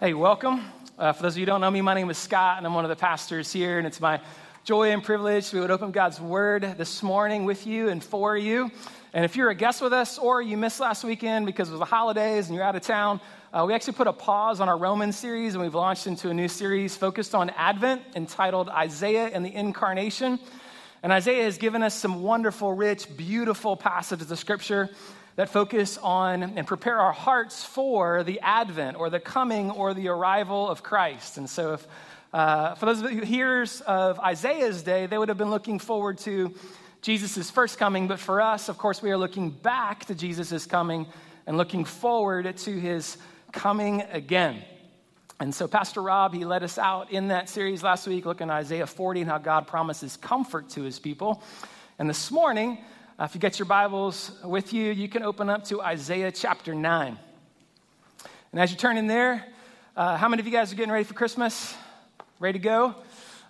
Hey, welcome. Uh, for those of you who don't know me, my name is Scott, and I'm one of the pastors here, and it's my joy and privilege able to open God's Word this morning with you and for you. And if you're a guest with us or you missed last weekend because of the holidays and you're out of town, uh, we actually put a pause on our Roman series and we've launched into a new series focused on Advent entitled Isaiah and the Incarnation. And Isaiah has given us some wonderful, rich, beautiful passages of Scripture that focus on and prepare our hearts for the advent or the coming or the arrival of Christ. And so, if, uh, for those of you hearers of Isaiah's day, they would have been looking forward to Jesus' first coming. But for us, of course, we are looking back to Jesus' coming and looking forward to his coming again. And so, Pastor Rob, he led us out in that series last week, looking at Isaiah 40 and how God promises comfort to his people. And this morning, uh, if you get your Bibles with you, you can open up to Isaiah chapter 9. And as you turn in there, uh, how many of you guys are getting ready for Christmas? Ready to go?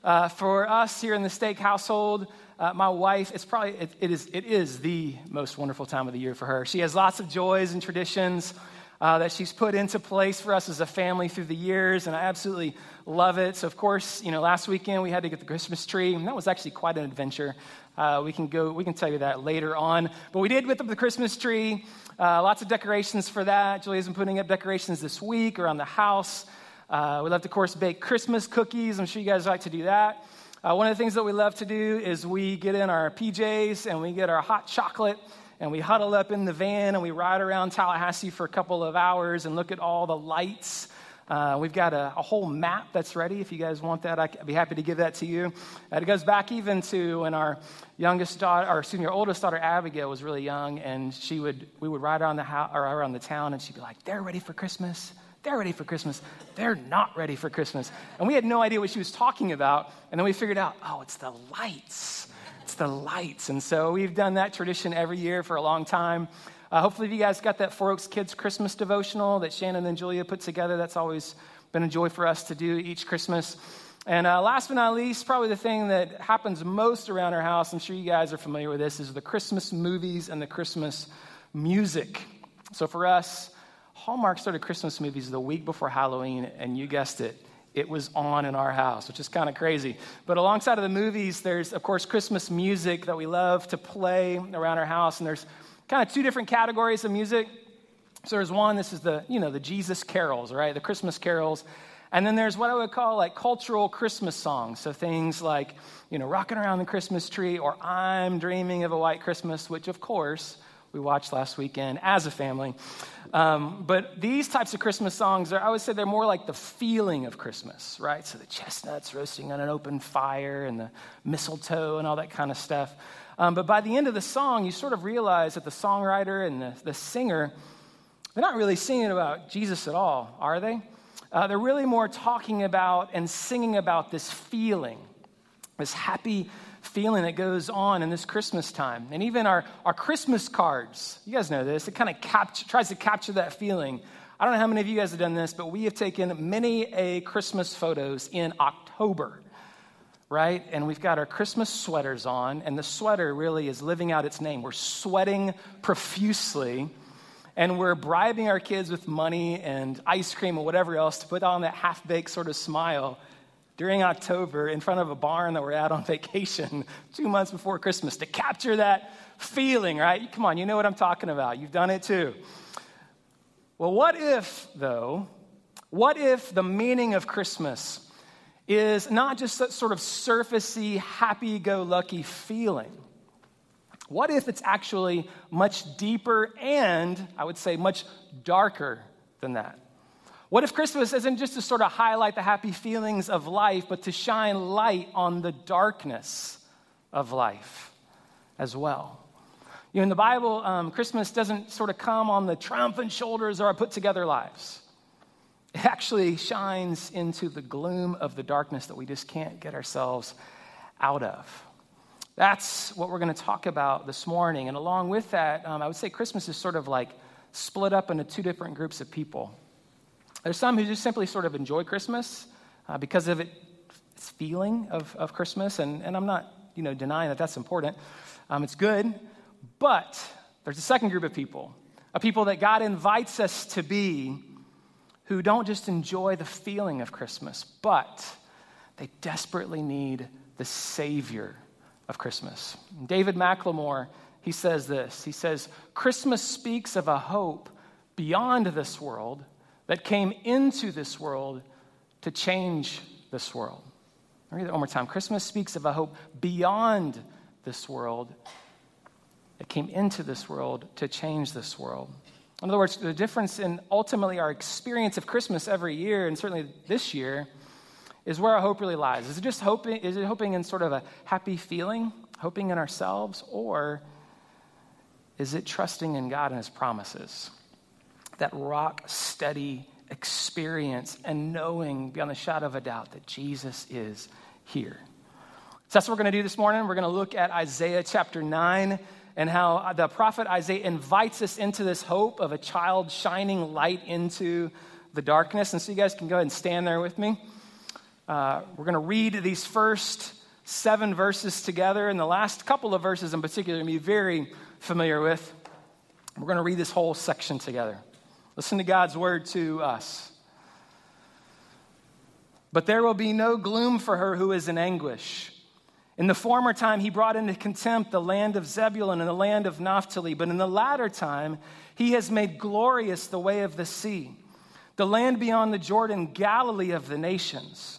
Uh, for us here in the Stake household, uh, my wife, it's probably, it, it, is, it is the most wonderful time of the year for her. She has lots of joys and traditions uh, that she's put into place for us as a family through the years, and I absolutely love it. So, of course, you know, last weekend we had to get the Christmas tree, and that was actually quite an adventure. Uh, we can go, we can tell you that later on. But we did with the Christmas tree, uh, lots of decorations for that. Julia's been putting up decorations this week around the house. Uh, we love to, of course, bake Christmas cookies. I'm sure you guys like to do that. Uh, one of the things that we love to do is we get in our PJs and we get our hot chocolate and we huddle up in the van and we ride around Tallahassee for a couple of hours and look at all the lights uh, we've got a, a, whole map that's ready. If you guys want that, I'd be happy to give that to you. Uh, it goes back even to when our youngest daughter, or excuse me, our oldest daughter Abigail was really young, and she would we would ride around the house or around the town, and she'd be like, "They're ready for Christmas." They're ready for Christmas. They're not ready for Christmas. And we had no idea what she was talking about. And then we figured out, oh, it's the lights. It's the lights. And so we've done that tradition every year for a long time. Uh, hopefully, you guys got that Four Oaks Kids Christmas devotional that Shannon and Julia put together. That's always been a joy for us to do each Christmas. And uh, last but not least, probably the thing that happens most around our house, I'm sure you guys are familiar with this, is the Christmas movies and the Christmas music. So for us, Hallmark started Christmas movies the week before Halloween, and you guessed it, it was on in our house, which is kind of crazy. But alongside of the movies, there's, of course, Christmas music that we love to play around our house, and there's kind of two different categories of music. So there's one, this is the, you know, the Jesus carols, right? The Christmas carols. And then there's what I would call like cultural Christmas songs. So things like, you know, Rocking Around the Christmas Tree or I'm Dreaming of a White Christmas, which of course we watched last weekend as a family. Um, but these types of Christmas songs, are, I would say they're more like the feeling of Christmas, right? So the chestnuts roasting on an open fire and the mistletoe and all that kind of stuff. Um, but by the end of the song, you sort of realize that the songwriter and the, the singer, they're not really singing about Jesus at all, are they? Uh, they're really more talking about and singing about this feeling, this happy feeling that goes on in this Christmas time. And even our, our Christmas cards, you guys know this, it kind of tries to capture that feeling. I don't know how many of you guys have done this, but we have taken many a Christmas photos in October right? And we've got our Christmas sweaters on, and the sweater really is living out its name. We're sweating profusely, and we're bribing our kids with money and ice cream or whatever else to put on that half baked sort of smile during October in front of a barn that we're at on vacation two months before Christmas to capture that feeling, right? Come on, you know what I'm talking about. You've done it too. Well, what if, though, what if the meaning of Christmas is not just that sort of surfacey, happy go lucky feeling. What if it's actually much deeper and, I would say, much darker than that? What if Christmas isn't just to sort of highlight the happy feelings of life, but to shine light on the darkness of life as well? You know, in the Bible, um, Christmas doesn't sort of come on the triumphant shoulders of our put together lives. It actually shines into the gloom of the darkness that we just can't get ourselves out of. That's what we're going to talk about this morning. And along with that, um, I would say Christmas is sort of like split up into two different groups of people. There's some who just simply sort of enjoy Christmas uh, because of it, its feeling of, of Christmas. And, and I'm not you know, denying that that's important. Um, it's good. But there's a second group of people, a people that God invites us to be who don't just enjoy the feeling of Christmas, but they desperately need the Savior of Christmas. David McLemore, he says this. He says, Christmas speaks of a hope beyond this world that came into this world to change this world. I'll read that one more time. Christmas speaks of a hope beyond this world that came into this world to change this world. In other words, the difference in ultimately our experience of Christmas every year, and certainly this year, is where our hope really lies. Is it just hoping, is it hoping in sort of a happy feeling, hoping in ourselves, or is it trusting in God and His promises? That rock steady experience and knowing beyond the shadow of a doubt that Jesus is here. So that's what we're going to do this morning. We're going to look at Isaiah chapter 9 and how the prophet Isaiah invites us into this hope of a child shining light into the darkness. And so you guys can go ahead and stand there with me. Uh, we're going to read these first seven verses together, and the last couple of verses in particular, you're going to be very familiar with. We're going to read this whole section together. Listen to God's word to us. But there will be no gloom for her who is in anguish. In the former time, he brought into contempt the land of Zebulun and the land of Naphtali, but in the latter time, he has made glorious the way of the sea, the land beyond the Jordan, Galilee of the nations.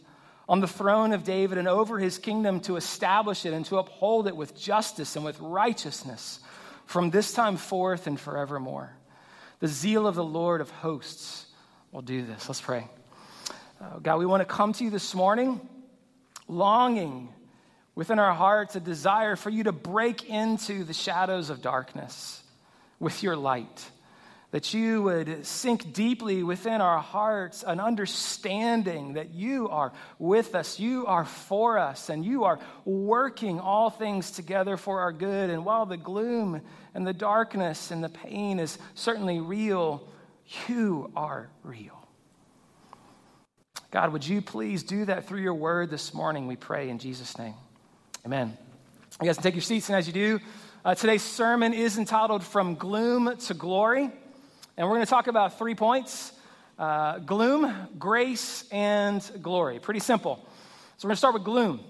on the throne of David and over his kingdom to establish it and to uphold it with justice and with righteousness from this time forth and forevermore. The zeal of the Lord of hosts will do this. Let's pray. Uh, God, we want to come to you this morning longing within our hearts a desire for you to break into the shadows of darkness with your light that you would sink deeply within our hearts an understanding that you are with us, you are for us, and you are working all things together for our good. And while the gloom and the darkness and the pain is certainly real, you are real. God, would you please do that through your word this morning, we pray in Jesus' name. Amen. You guys can take your seats, and as you do, uh, today's sermon is entitled From Gloom to Glory. And we're going to talk about three points uh, gloom, grace, and glory. Pretty simple. So we're going to start with gloom.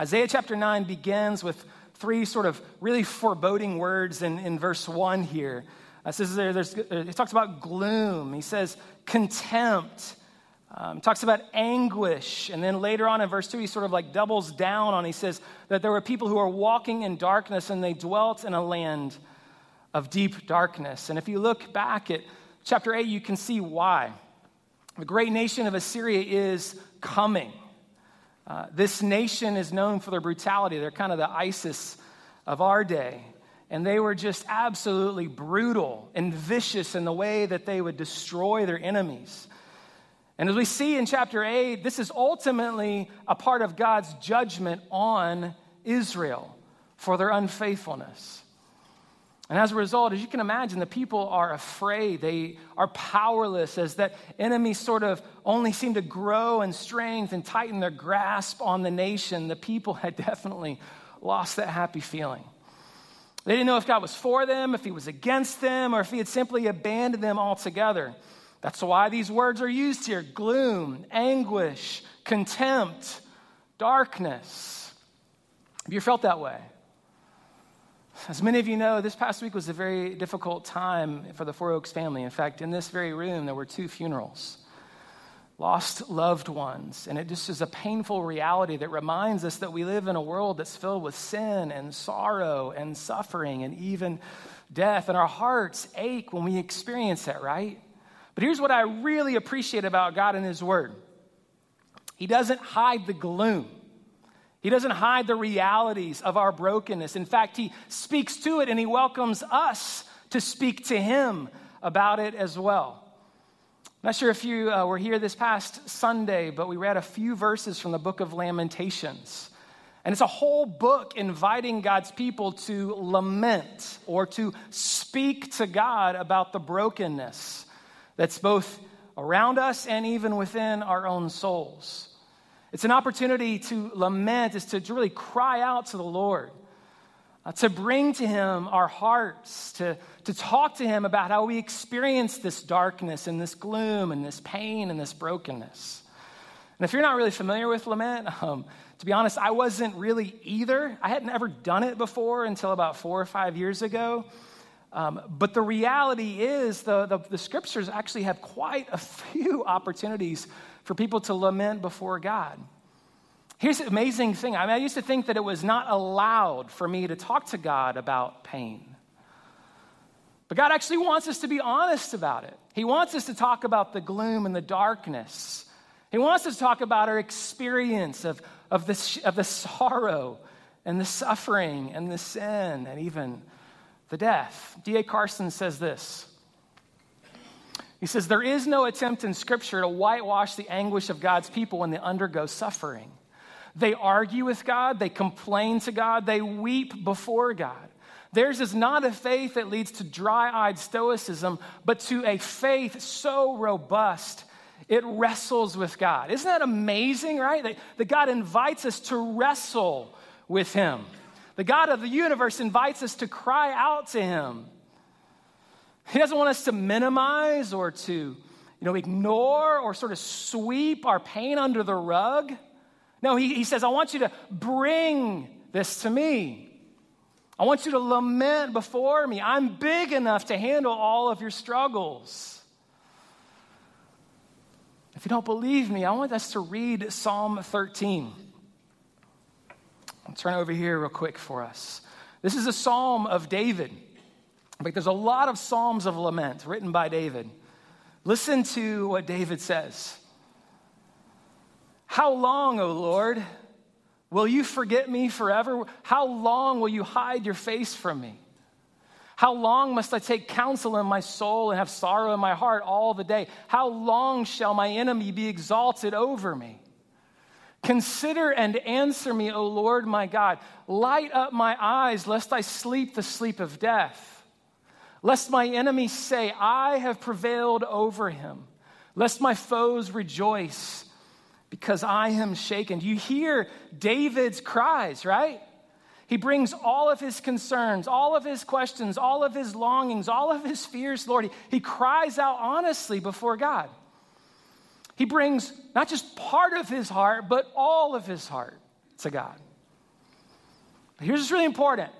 Isaiah chapter 9 begins with three sort of really foreboding words in, in verse 1 here. Uh, it says there, there's, it talks about gloom. He says contempt. Um, talks about anguish. And then later on in verse 2, he sort of like doubles down on, he says that there were people who were walking in darkness and they dwelt in a land of deep darkness. And if you look back at chapter 8, you can see why. The great nation of Assyria is coming. Uh, this nation is known for their brutality. They're kind of the ISIS of our day. And they were just absolutely brutal and vicious in the way that they would destroy their enemies. And as we see in chapter 8, this is ultimately a part of God's judgment on Israel for their unfaithfulness. And as a result, as you can imagine, the people are afraid. They are powerless as that enemy sort of only seemed to grow in strength and tighten their grasp on the nation. The people had definitely lost that happy feeling. They didn't know if God was for them, if he was against them, or if he had simply abandoned them altogether. That's why these words are used here gloom, anguish, contempt, darkness. Have you felt that way? As many of you know, this past week was a very difficult time for the Four Oaks family. In fact, in this very room, there were two funerals. lost loved ones. And it just is a painful reality that reminds us that we live in a world that's filled with sin and sorrow and suffering and even death. And our hearts ache when we experience that, right? But here's what I really appreciate about God and His Word He doesn't hide the gloom. He doesn't hide the realities of our brokenness. In fact, he speaks to it and he welcomes us to speak to him about it as well. I'm not sure if you uh, were here this past Sunday, but we read a few verses from the book of Lamentations. And it's a whole book inviting God's people to lament or to speak to God about the brokenness that's both around us and even within our own souls. It's an opportunity to lament, is to really cry out to the Lord uh, to bring to Him our hearts, to, to talk to Him about how we experience this darkness and this gloom and this pain and this brokenness. And if you're not really familiar with lament, um, to be honest, I wasn't really either. I hadn't ever done it before until about four or five years ago. Um, but the reality is, the, the, the scriptures actually have quite a few opportunities for people to lament before God. Here's the amazing thing. I mean, I used to think that it was not allowed for me to talk to God about pain. But God actually wants us to be honest about it. He wants us to talk about the gloom and the darkness. He wants us to talk about our experience of, of, the, of the sorrow and the suffering and the sin and even the death. D.A. Carson says this. He says, There is no attempt in Scripture to whitewash the anguish of God's people when they undergo suffering. They argue with God, they complain to God, they weep before God. Theirs is not a faith that leads to dry eyed stoicism, but to a faith so robust it wrestles with God. Isn't that amazing, right? That, that God invites us to wrestle with Him. The God of the universe invites us to cry out to Him. He doesn't want us to minimize or to you know, ignore or sort of sweep our pain under the rug. No, he, he says, I want you to bring this to me. I want you to lament before me. I'm big enough to handle all of your struggles. If you don't believe me, I want us to read Psalm 13. I'll turn over here real quick for us. This is a psalm of David. But there's a lot of psalms of lament written by David. Listen to what David says. How long, O Lord, will you forget me forever? How long will you hide your face from me? How long must I take counsel in my soul and have sorrow in my heart all the day? How long shall my enemy be exalted over me? Consider and answer me, O Lord my God. Light up my eyes, lest I sleep the sleep of death. Lest my enemies say, I have prevailed over him. Lest my foes rejoice because I am shaken. You hear David's cries, right? He brings all of his concerns, all of his questions, all of his longings, all of his fears, Lord. He, he cries out honestly before God. He brings not just part of his heart, but all of his heart to God. But here's what's really important.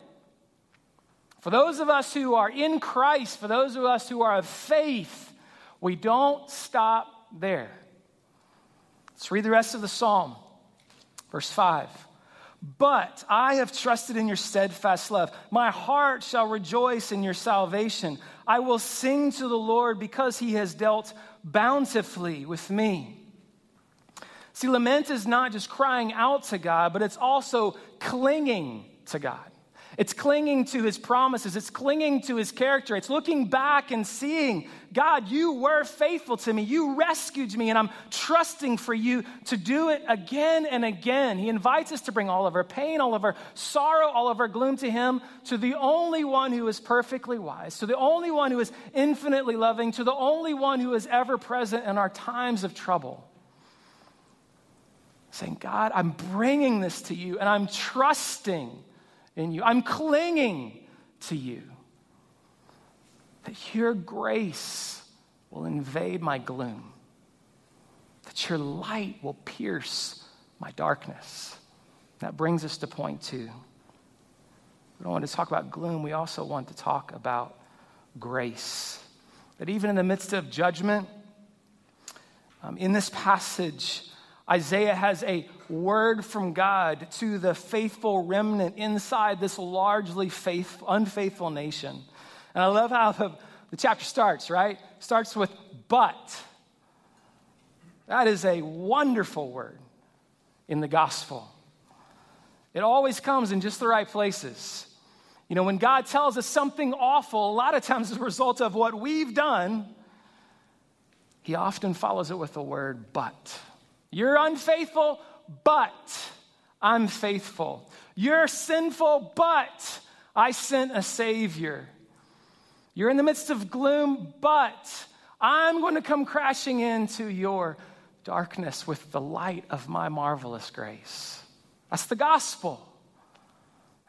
For those of us who are in Christ, for those of us who are of faith, we don't stop there. Let's read the rest of the psalm. Verse 5. But I have trusted in your steadfast love. My heart shall rejoice in your salvation. I will sing to the Lord because he has dealt bountifully with me. See, lament is not just crying out to God, but it's also clinging to God. It's clinging to his promises. It's clinging to his character. It's looking back and seeing, God, you were faithful to me. You rescued me, and I'm trusting for you to do it again and again. He invites us to bring all of our pain, all of our sorrow, all of our gloom to him, to the only one who is perfectly wise, to the only one who is infinitely loving, to the only one who is ever present in our times of trouble. Saying, God, I'm bringing this to you, and I'm trusting in you. I'm clinging to you. That your grace will invade my gloom, that your light will pierce my darkness. That brings us to point two. We don't want to talk about gloom, we also want to talk about grace. That even in the midst of judgment, Um, in this passage, Isaiah has a word from God to the faithful remnant inside this largely faith, unfaithful nation. And I love how the, the chapter starts, right? Starts with but. That is a wonderful word in the gospel. It always comes in just the right places. You know, when God tells us something awful, a lot of times as a result of what we've done, He often follows it with the word but. You're unfaithful, but I'm faithful. You're sinful, but I sent a Savior. You're in the midst of gloom, but I'm going to come crashing into your darkness with the light of my marvelous grace. That's the gospel.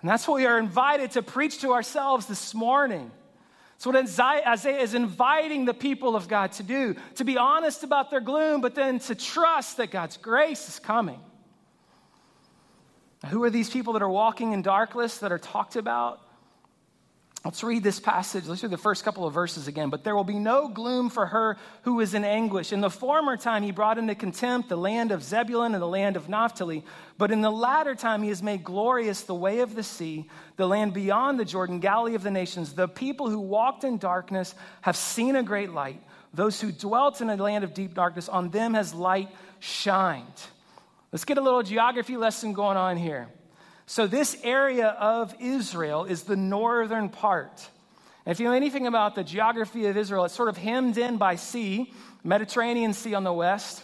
And that's what we are invited to preach to ourselves this morning. It's what Isaiah is inviting the people of God to do to be honest about their gloom, but then to trust that God's grace is coming. Now, who are these people that are walking in darkness that are talked about? Let's read this passage. Let's read the first couple of verses again. But there will be no gloom for her who is in anguish. In the former time, he brought into contempt the land of Zebulun and the land of Naphtali. But in the latter time, he has made glorious the way of the sea, the land beyond the Jordan, Galilee of the nations. The people who walked in darkness have seen a great light. Those who dwelt in a land of deep darkness, on them has light shined. Let's get a little geography lesson going on here. So, this area of Israel is the northern part. And if you know anything about the geography of Israel, it's sort of hemmed in by sea, Mediterranean Sea on the west,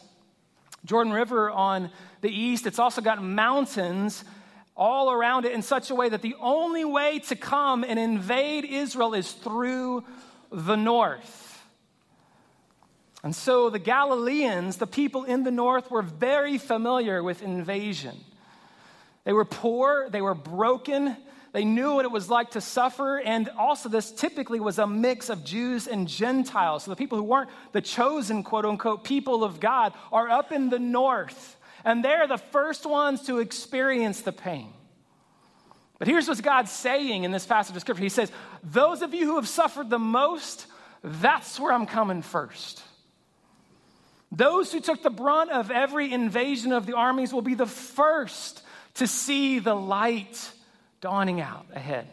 Jordan River on the east. It's also got mountains all around it in such a way that the only way to come and invade Israel is through the north. And so the Galileans, the people in the north, were very familiar with invasion. They were poor, they were broken, they knew what it was like to suffer, and also this typically was a mix of Jews and Gentiles. So the people who weren't the chosen, quote unquote, people of God are up in the north, and they're the first ones to experience the pain. But here's what God's saying in this passage of scripture He says, Those of you who have suffered the most, that's where I'm coming first. Those who took the brunt of every invasion of the armies will be the first to see the light dawning out ahead.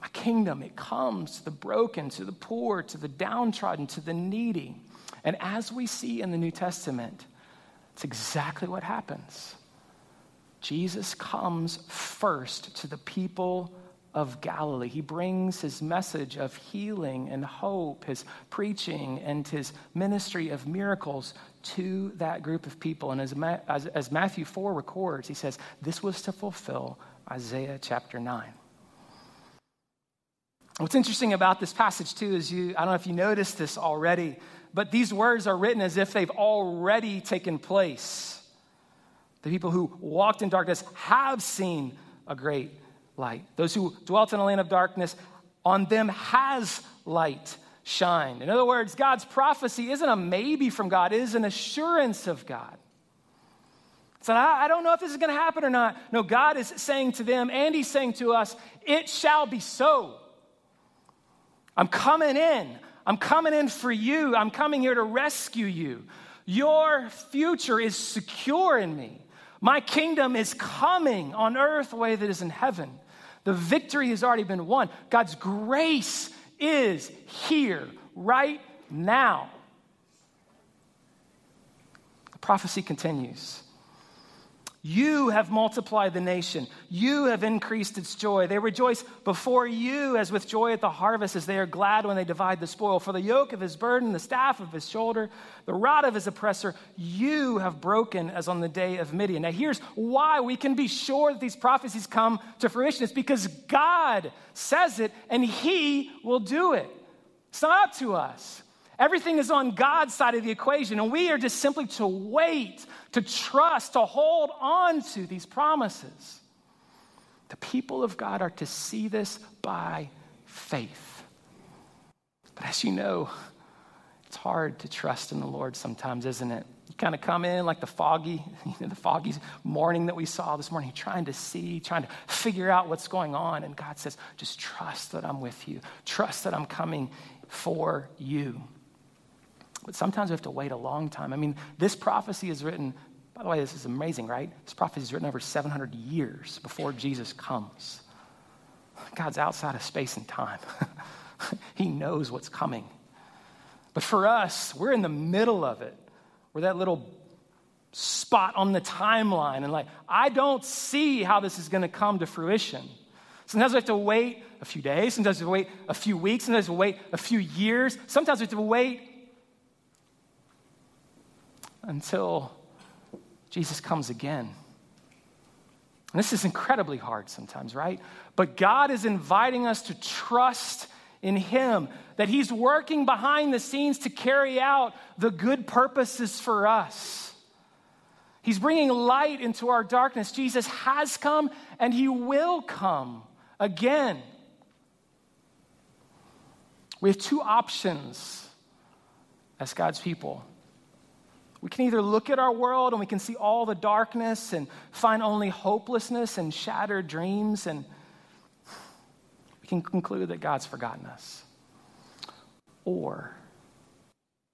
My kingdom, it comes to the broken, to the poor, to the downtrodden, to the needy. And as we see in the New Testament, it's exactly what happens. Jesus comes first to the people of Galilee. He brings his message of healing and hope, his preaching and his ministry of miracles to that group of people. And as, as, as Matthew 4 records, he says, this was to fulfill Isaiah chapter 9. What's interesting about this passage, too, is you, I don't know if you noticed this already, but these words are written as if they've already taken place. The people who walked in darkness have seen a great light. Those who dwelt in a land of darkness, on them has light shined. In other words, God's prophecy isn't a maybe from God, it is an assurance of God. So I, I don't know if this is going to happen or not. No, God is saying to them, and He's saying to us, it shall be so. I'm coming in. I'm coming in for you. I'm coming here to rescue you. Your future is secure in me. My kingdom is coming on earth the way that is in heaven. The victory has already been won. God's grace is here right now. The prophecy continues. You have multiplied the nation. You have increased its joy. They rejoice before you as with joy at the harvest, as they are glad when they divide the spoil. For the yoke of his burden, the staff of his shoulder, the rod of his oppressor, you have broken as on the day of Midian. Now, here's why we can be sure that these prophecies come to fruition. It's because God says it and he will do it. It's not up to us. Everything is on God's side of the equation, and we are just simply to wait, to trust, to hold on to these promises. The people of God are to see this by faith. But as you know, it's hard to trust in the Lord sometimes, isn't it? You kind of come in like the foggy, you know, the foggy morning that we saw this morning, trying to see, trying to figure out what's going on. And God says, just trust that I'm with you. Trust that I'm coming for you. But sometimes we have to wait a long time. I mean, this prophecy is written, by the way, this is amazing, right? This prophecy is written over 700 years before Jesus comes. God's outside of space and time, He knows what's coming. But for us, we're in the middle of it. We're that little spot on the timeline. And like, I don't see how this is going to come to fruition. Sometimes we have to wait a few days, sometimes we have to wait a few weeks, sometimes we have to wait a few years, sometimes we have to wait until Jesus comes again. And this is incredibly hard sometimes, right? But God is inviting us to trust in Him, that He's working behind the scenes to carry out the good purposes for us. He's bringing light into our darkness. Jesus has come and He will come again. We have two options as God's people. We can either look at our world and we can see all the darkness and find only hopelessness and shattered dreams, and we can conclude that God's forgotten us. Or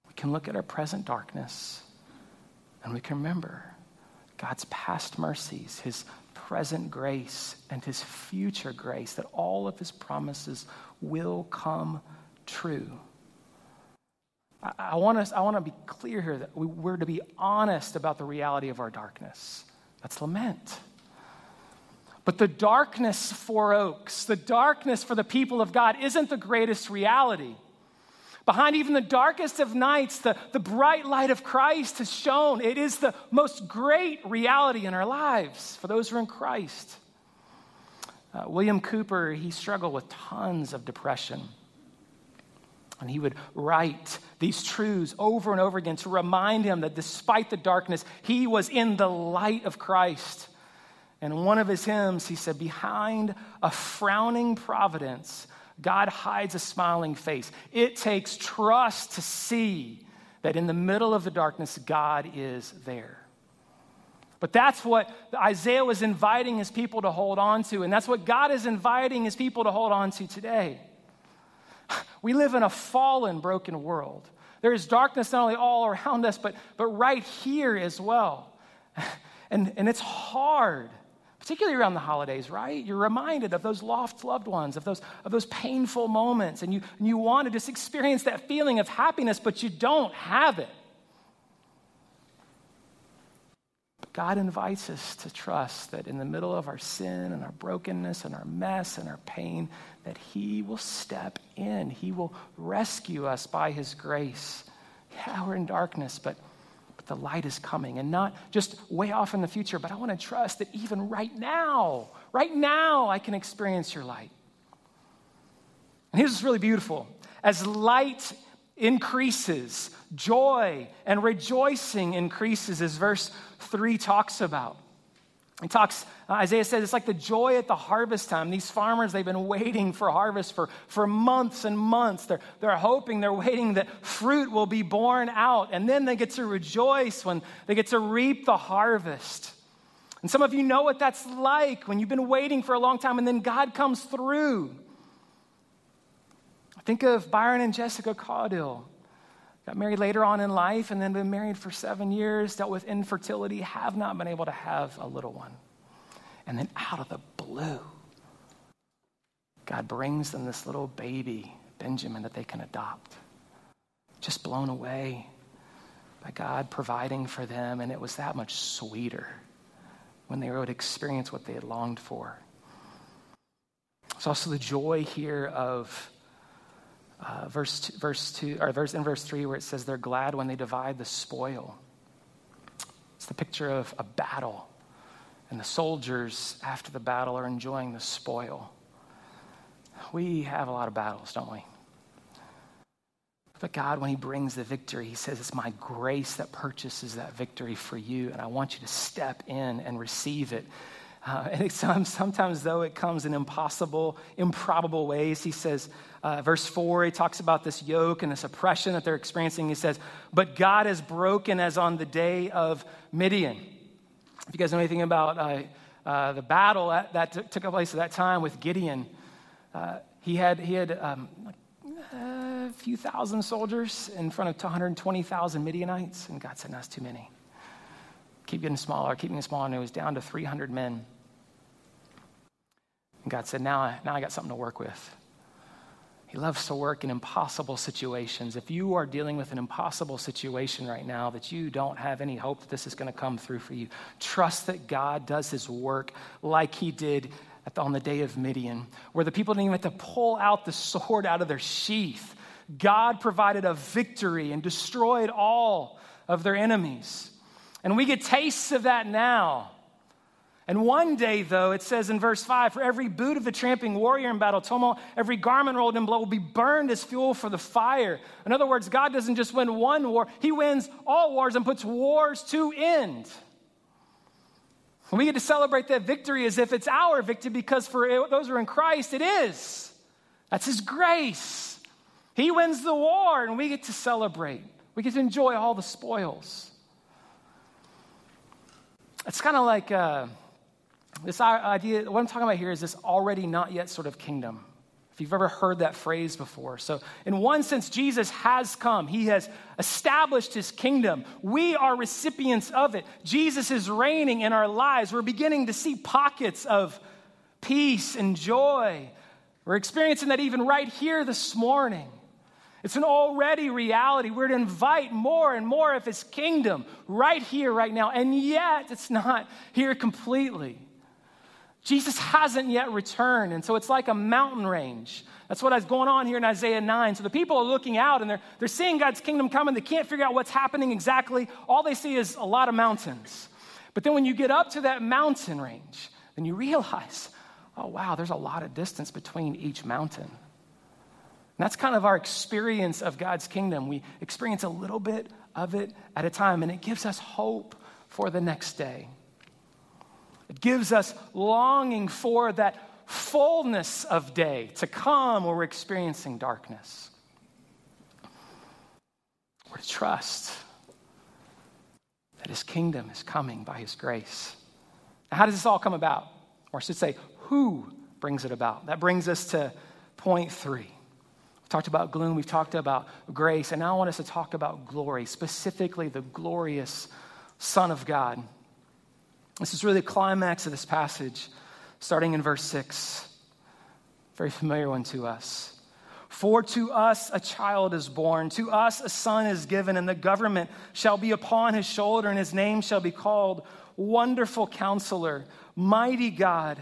we can look at our present darkness and we can remember God's past mercies, His present grace, and His future grace, that all of His promises will come true. I, want, us, I want to be clear here that we, we're to be honest about the reality of our darkness. That's lament. But the darkness Four Oaks, the darkness for the people of God, isn't the greatest reality. Behind even the darkest of nights, the, the bright light of Christ has shown. It is the most great reality in our lives for those who are in Christ. Uh, William Cowper, he struggled with tons of depression. And he would write these truths over and over again to remind him that despite the darkness, he was in the light of Christ. And in one of his hymns, he said, Behind a frowning providence, God hides a smiling face. It takes trust to see that in the middle of the darkness, God is there. But that's what Isaiah was inviting his people to hold on to, and that's what God is inviting his people to hold on to today. We live in a fallen, broken world. There is darkness not only all around us, but, but right here as well. And, and it's hard, particularly around the holidays, right? You're reminded of those lost loved ones, of those, of those painful moments, and you, and you want to just experience that feeling of happiness, but you don't have it. God invites us to trust that in the middle of our sin and our brokenness and our mess and our pain, that He will step in. He will rescue us by His grace. Yeah, we're in darkness, but, but the light is coming. And not just way off in the future, but I want to trust that even right now, right now, I can experience your light. And here's what's really beautiful. As light increases, joy and rejoicing increases, as verse 3 talks about. He talks, uh, Isaiah says, it's like the joy at the harvest time. These farmers, they've been waiting for harvest for, for months and months. They're, they're hoping, they're waiting that fruit will be born out. And then they get to rejoice when they get to reap the harvest. And some of you know what that's like when you've been waiting for a long time and then God comes through. Think of Byron and Jessica Caudill. Got married later on in life and then been married for seven years, dealt with infertility, have not been able to have a little one. And then out of the blue, God brings them this little baby, Benjamin, that they can adopt. Just blown away by God providing for them, and it was that much sweeter when they would experience what they had longed for. It's also the joy here of uh, verse, two, verse 2, or verse, in verse 3, where it says they're glad when they divide the spoil. It's the picture of a battle. And the soldiers, after the battle, are enjoying the spoil. We have a lot of battles, don't we? But God, when He brings the victory, He says, It's my grace that purchases that victory for you, and I want you to step in and receive it. Uh, and sometimes, though, it comes in impossible, improbable ways. He says, uh, verse 4, he talks about this yoke and this oppression that they're experiencing. He says, But God is broken as on the day of Midian. If you guys know anything about uh, uh the battle that, that t- took place at that time with Gideon, uh, he had, he had um, a few thousand soldiers in front of 120,000 Midianites. And God said, No, that's too many. Keep getting smaller, keep getting smaller. And it was down to 300 men. And God said, Now, now I got something to work with. He loves to work in impossible situations. If you are dealing with an impossible situation right now that you don't have any hope that this is going to come through for you, trust that God does his work like he did the, on the day of Midian, where the people didn't even have to pull out the sword out of their sheath. God provided a victory and destroyed all of their enemies. And we get tastes of that now. And one day, though, it says in verse 5 for every boot of the tramping warrior in battle tumult, every garment rolled in blood will be burned as fuel for the fire. In other words, God doesn't just win one war, He wins all wars and puts wars to end. We get to celebrate that victory as if it's our victory because for those who are in Christ, it is. That's His grace. He wins the war, and we get to celebrate. We get to enjoy all the spoils. It's kind of like. Uh, this idea, what I'm talking about here is this already not yet sort of kingdom. If you've ever heard that phrase before. So, in one sense, Jesus has come. He has established his kingdom. We are recipients of it. Jesus is reigning in our lives. We're beginning to see pockets of peace and joy. We're experiencing that even right here this morning. It's an already reality. We're to invite more and more of his kingdom right here, right now. And yet, it's not here completely. Jesus hasn't yet returned. And so it's like a mountain range. That's what is going on here in Isaiah 9. So the people are looking out and they're, they're seeing God's kingdom coming. They can't figure out what's happening exactly. All they see is a lot of mountains. But then when you get up to that mountain range, then you realize, oh, wow, there's a lot of distance between each mountain. And that's kind of our experience of God's kingdom. We experience a little bit of it at a time, and it gives us hope for the next day. It gives us longing for that fullness of day to come where we're experiencing darkness. We're to trust that His kingdom is coming by His grace. Now, how does this all come about? Or I should say, who brings it about? That brings us to point three. We've talked about gloom, we've talked about grace, and now I want us to talk about glory, specifically the glorious Son of God. This is really the climax of this passage, starting in verse 6. Very familiar one to us. For to us a child is born, to us a son is given, and the government shall be upon his shoulder, and his name shall be called Wonderful Counselor, Mighty God,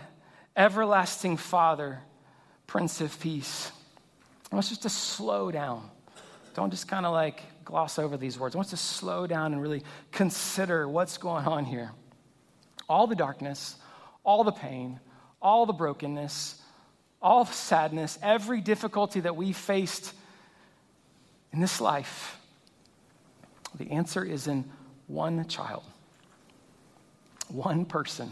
Everlasting Father, Prince of Peace. I want us just to slow down. Don't just kind of like gloss over these words. I want us to slow down and really consider what's going on here all the darkness, all the pain, all the brokenness, all the sadness, every difficulty that we faced in this life, the answer is in one child, one person,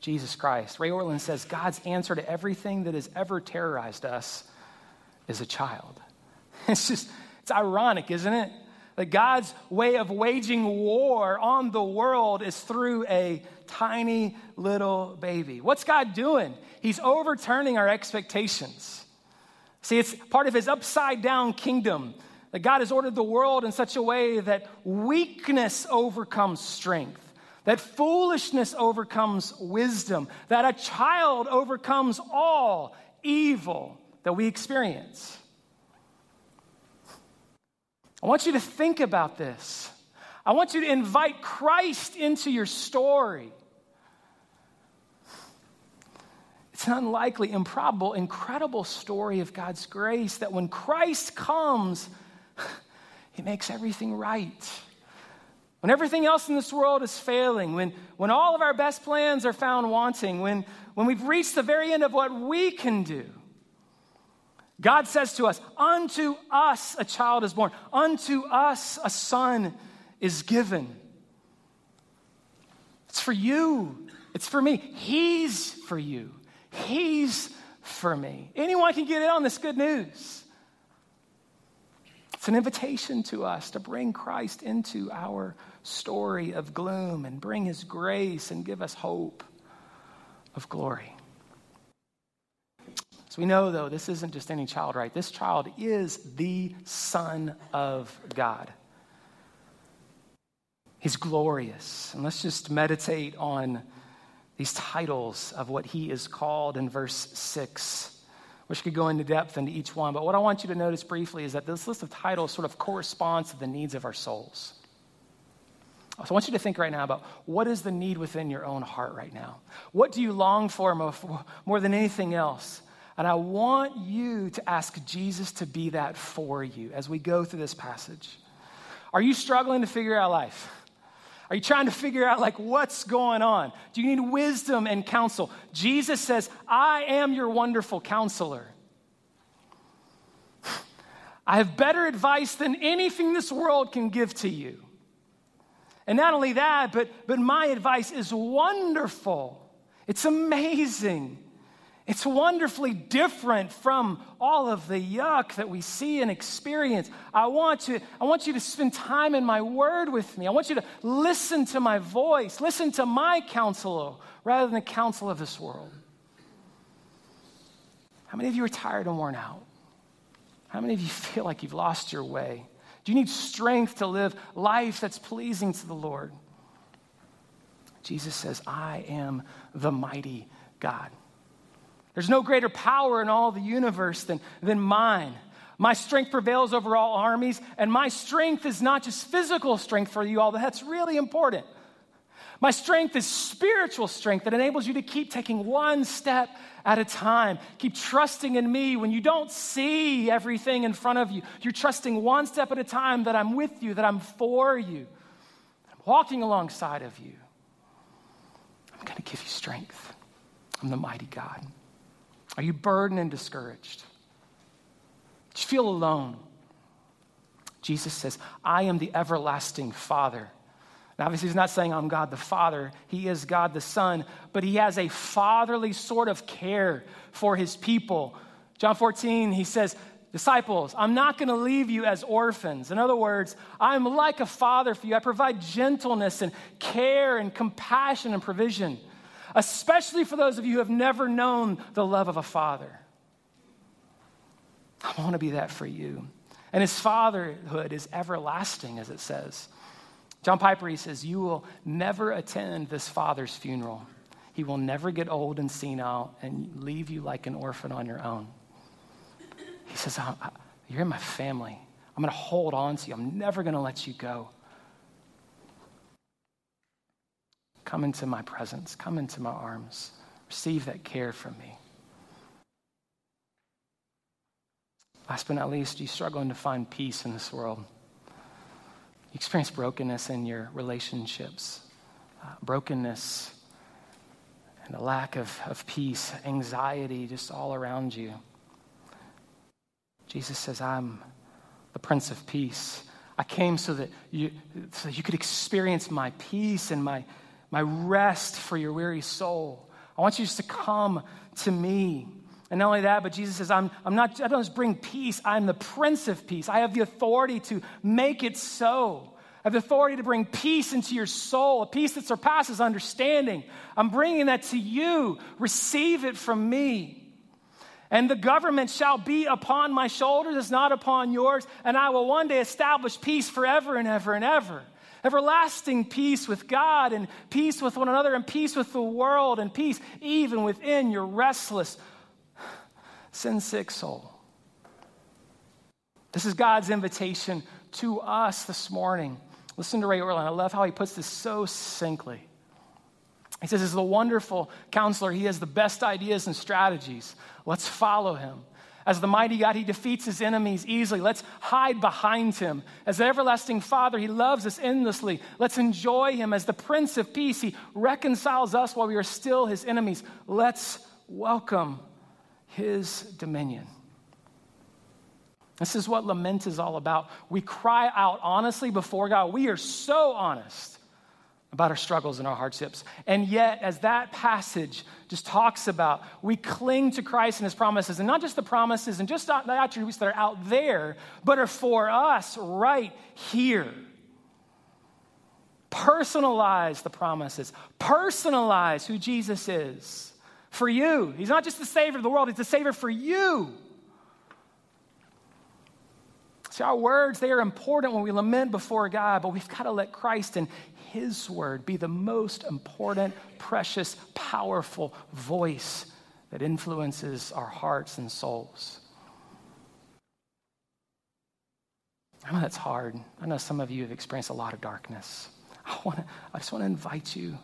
Jesus Christ. Ray Ortlund says God's answer to everything that has ever terrorized us is a child. It's just, it's ironic, isn't it? That God's way of waging war on the world is through a tiny little baby. What's God doing? He's overturning our expectations. See, it's part of his upside down kingdom that God has ordered the world in such a way that weakness overcomes strength, that foolishness overcomes wisdom, that a child overcomes all evil that we experience. I want you to think about this. I want you to invite Christ into your story. It's an unlikely, improbable, incredible story of God's grace that when Christ comes, he makes everything right. When everything else in this world is failing, when, when all of our best plans are found wanting, when, when we've reached the very end of what we can do, God says to us, Unto us a child is born, unto us a son is given. It's for you, it's for me. He's for you, He's for me. Anyone can get in on this good news. It's an invitation to us to bring Christ into our story of gloom and bring His grace and give us hope of glory. So we know, though, this isn't just any child, right? This child is the Son of God. He's glorious. And let's just meditate on these titles of what he is called in verse 6 which could go into depth into each one. But what I want you to notice briefly is that this list of titles sort of corresponds to the needs of our souls. So I want you to think right now about what is the need within your own heart right now? What do you long for more than anything else? And I want you to ask Jesus to be that for you as we go through this passage. Are you struggling to figure out life? Are you trying to figure out like what's going on? Do you need wisdom and counsel? Jesus says, "I am your wonderful counselor." I have better advice than anything this world can give to you. And not only that, but, but my advice is wonderful. It's amazing. It's wonderfully different from all of the yuck that we see and experience. I want, to, I want you to spend time in my word with me. I want you to listen to my voice, listen to my counsel oh, rather than the counsel of this world. How many of you are tired and worn out? How many of you feel like you've lost your way? Do you need strength to live life that's pleasing to the Lord? Jesus says, I am the mighty God. There's no greater power in all the universe than, than mine. My strength prevails over all armies, and my strength is not just physical strength for you all, that's really important. My strength is spiritual strength that enables you to keep taking one step at a time. Keep trusting in me when you don't see everything in front of you. You're trusting one step at a time that I'm with you, that I'm for you, I'm walking alongside of you. I'm going to give you strength. I'm the mighty God. Are you burdened and discouraged? Do you feel alone? Jesus says, I am the everlasting Father. Now, obviously, he's not saying I'm God the Father. He is God the Son, but he has a fatherly sort of care for his people. John 14, he says, Disciples, I'm not going to leave you as orphans. In other words, I'm like a father for you. I provide gentleness and care and compassion and provision especially for those of you who have never known the love of a father. I want to be that for you. And his fatherhood is everlasting, as it says. John Piper, he says, You will never attend this father's funeral. He will never get old and senile and leave you like an orphan on your own. He says, You're in my family. I'm going to hold on to you. I'm never going to let you go. Come into my presence, come into my arms, receive that care from me. Last but not least, you struggling to find peace in this world. You experience brokenness in your relationships, uh, brokenness and a lack of, of peace, anxiety just all around you. Jesus says, I'm the Prince of Peace. I came so that you, so you could experience my peace and my, my rest for your weary soul. I want you just to come to me. And not only that, but Jesus says, I'm, I'm not, I don't just bring peace, I'm the Prince of Peace. I have the authority to make it so. I have the authority to bring peace into your soul, a peace that surpasses understanding. I'm bringing that to you. Receive it from me. And the government shall be upon my shoulders, it's not upon yours, and I will one day establish peace forever and ever and ever everlasting peace with God and peace with one another and peace with the world and peace even within your restless, sin sick soul. This is God's invitation to us this morning. Listen to Ray Ortlund. I love how he puts this so succinctly. He says, As the wonderful counselor, he has the best ideas and strategies. Let's follow him. As the mighty God, he defeats his enemies easily. Let's hide behind him. As the everlasting Father, he loves us endlessly. Let's enjoy him. As the Prince of Peace, he reconciles us while we are still his enemies. Let's welcome his dominion. This is what lament is all about. We cry out honestly before God. We are so honest about our struggles and our hardships. And yet, as that passage just talks about, we cling to Christ and his promises, and not just the promises and just the attributes that are out there, but are for us right here. Personalize the promises, personalize who Jesus is. for you. He's not just the Savior of the world, He's the Savior for you. See, our words, they are important when we lament before God, but we've got to let Christ and His word be the most important, precious, powerful voice that influences our hearts and souls. I know that's hard. I know some of you have experienced a lot of darkness. I, wanna, I just want to invite you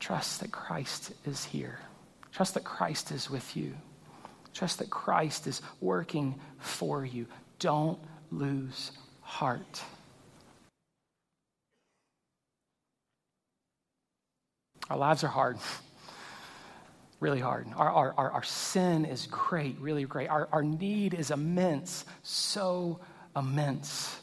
trust that Christ is here. Trust that Christ is with you. Trust that Christ is working for you. Don't lose heart. Our lives are hard, really hard. Our, our, our, our, sin is great, really great. Our, our need is immense, so immense.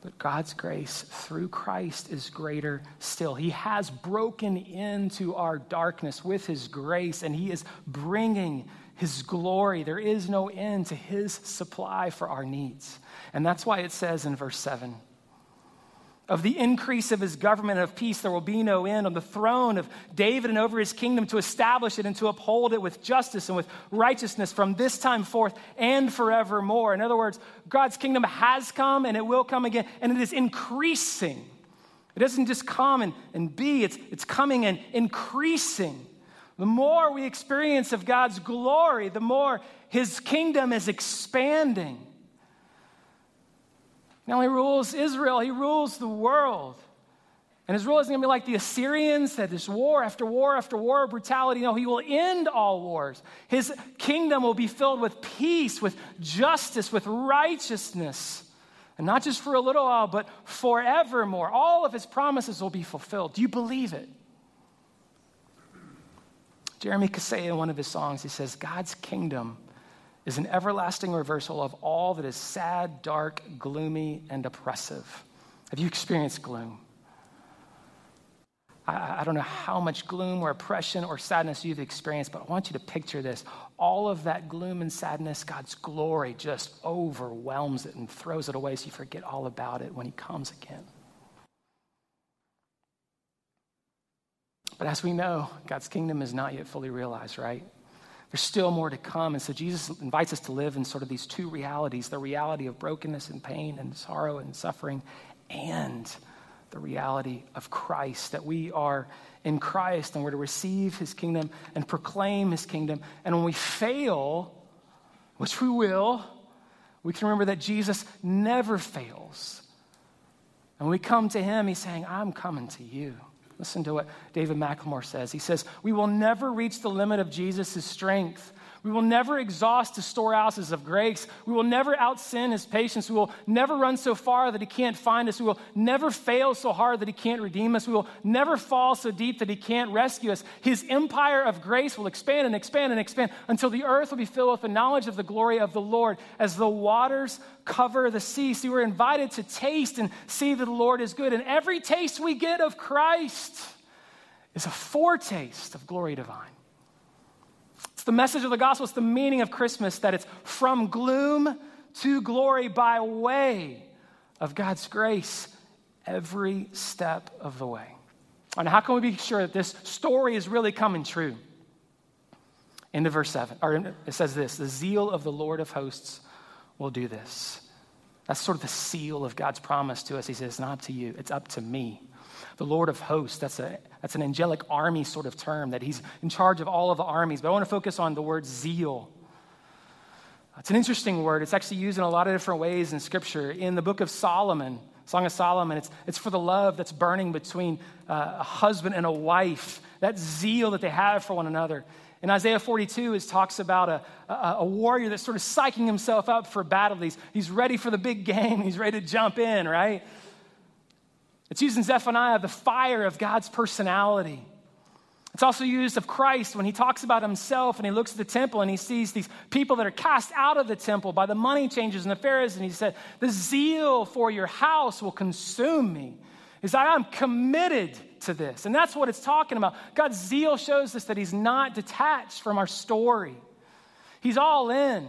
But God's grace through Christ is greater still. He has broken into our darkness with His grace, and He is bringing His glory. There is no end to His supply for our needs. And that's why it says in verse 7 of the increase of his government of peace, there will be no end on the throne of David and over his kingdom to establish it and to uphold it with justice and with righteousness from this time forth and forevermore. In other words, God's kingdom has come and it will come again, and it is increasing. It doesn't just come and, and be, it's, it's coming and increasing. The more we experience of God's glory, the more his kingdom is expanding. He only rules Israel, he rules the world. And his rule isn't going to be like the Assyrians that this war after war after war of brutality. No, he will end all wars. His kingdom will be filled with peace, with justice, with righteousness. And not just for a little while, but forevermore. All of his promises will be fulfilled. Do you believe it? Jeremy Casella, in one of his songs, he says, God's kingdom is an everlasting reversal of all that is sad, dark, gloomy, and oppressive. Have you experienced gloom? I, I, don't know how much gloom or oppression or sadness you've experienced, but I want you to picture this. All of that gloom and sadness, God's glory just overwhelms it and throws it away so you forget all about it when He comes again. But as we know, God's kingdom is not yet fully realized, right? There's still more to come. And so Jesus invites us to live in sort of these two realities the reality of brokenness and pain and sorrow and suffering, and the reality of Christ, that we are in Christ and we're to receive his kingdom and proclaim his kingdom. And when we fail, which we will, we can remember that Jesus never fails. And when we come to him, he's saying, I'm coming to you. Listen to what David McLemore says. He says, We will never reach the limit of Jesus' strength. We will never exhaust his storehouses of grace. We will never outsin his patience. We will never run so far that he can't find us. We will never fail so hard that he can't redeem us. We will never fall so deep that he can't rescue us. His empire of grace will expand and expand and expand until the earth will be filled with the knowledge of the glory of the Lord as the waters cover the sea. See, we're invited to taste and see that the Lord is good. And every taste we get of Christ is a foretaste of glory divine. It's the message of the gospel, it's the meaning of Christmas that it's from gloom to glory by way of God's grace every step of the way. And how can we be sure that this story is really coming true? Into verse 7, or it says this the zeal of the Lord of hosts will do this. That's sort of the seal of God's promise to us. He says, It's not up to you, it's up to me. The Lord of hosts, that's, a, that's an angelic army sort of term, that he's in charge of all of the armies. But I want to focus on the word zeal. It's an interesting word. It's actually used in a lot of different ways in Scripture. In the book of Solomon, Song of Solomon, it's, it's for the love that's burning between uh, a husband and a wife, that zeal that they have for one another. In Isaiah 42, it talks about a, a, a, warrior that's sort of psyching himself up for battle. He's, he's ready for the big game. He's ready to jump in, right? It's used in Zephaniah, the fire of God's personality. It's also used of Christ when he talks about himself and he looks at the temple and he sees these people that are cast out of the temple by the money changers and the Pharisees. And he said, The zeal for your house will consume me. He's like, I'm committed to this. And that's what it's talking about. God's zeal shows us that he's not detached from our story, he's all in.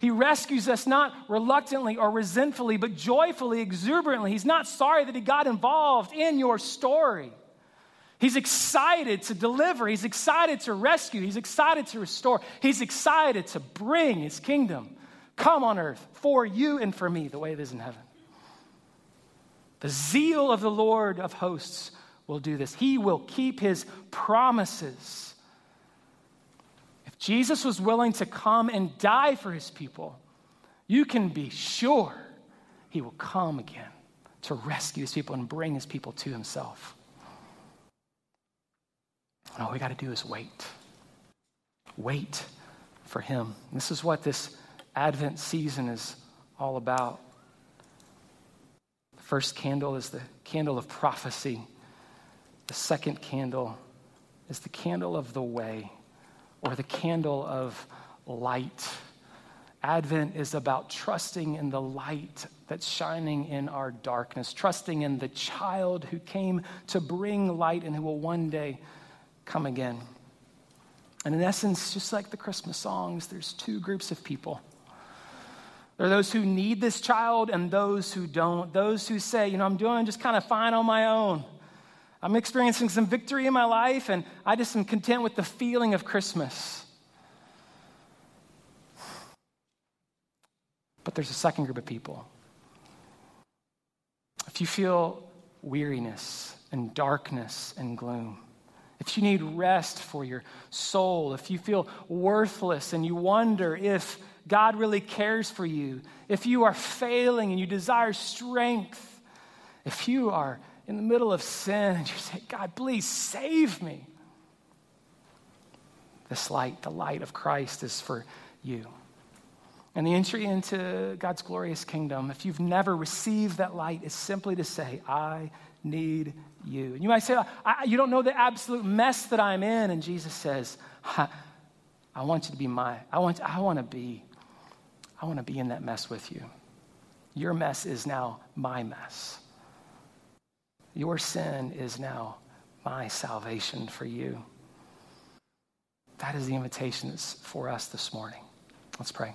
He rescues us not reluctantly or resentfully, but joyfully, exuberantly. He's not sorry that he got involved in your story. He's excited to deliver. He's excited to rescue. He's excited to restore. He's excited to bring his kingdom come on earth for you and for me the way it is in heaven. The zeal of the Lord of hosts will do this. He will keep his promises. Jesus was willing to come and die for his people, you can be sure he will come again to rescue his people and bring his people to himself. And all we got to do is wait. Wait for him. This is what this Advent season is all about. The first candle is the candle of prophecy, the second candle is the candle of the way or the candle of light. Advent is about trusting in the light that's shining in our darkness, trusting in the child who came to bring light and who will one day come again. And in essence, just like the Christmas songs, there's two groups of people. There are those who need this child and those who don't. Those who say, you know, I'm doing just kind of fine on my own. I'm experiencing some victory in my life and I just am content with the feeling of Christmas. But there's a second group of people. If you feel weariness and darkness and gloom, if you need rest for your soul, if you feel worthless and you wonder if God really cares for you, if you are failing and you desire strength, if you are in the middle of sin and you say, God, please save me, this light, the light of Christ, is for you. And the entry into God's glorious kingdom, if you've never received that light, is simply to say, I need you. And you might say, You don't know the absolute mess that I'm in. And Jesus says, I want you to be my, I want, I want to be, I want to be in that mess with you. Your mess is now my mess. Your sin is now my salvation for you. That is the invitation that's for us this morning. Let's pray.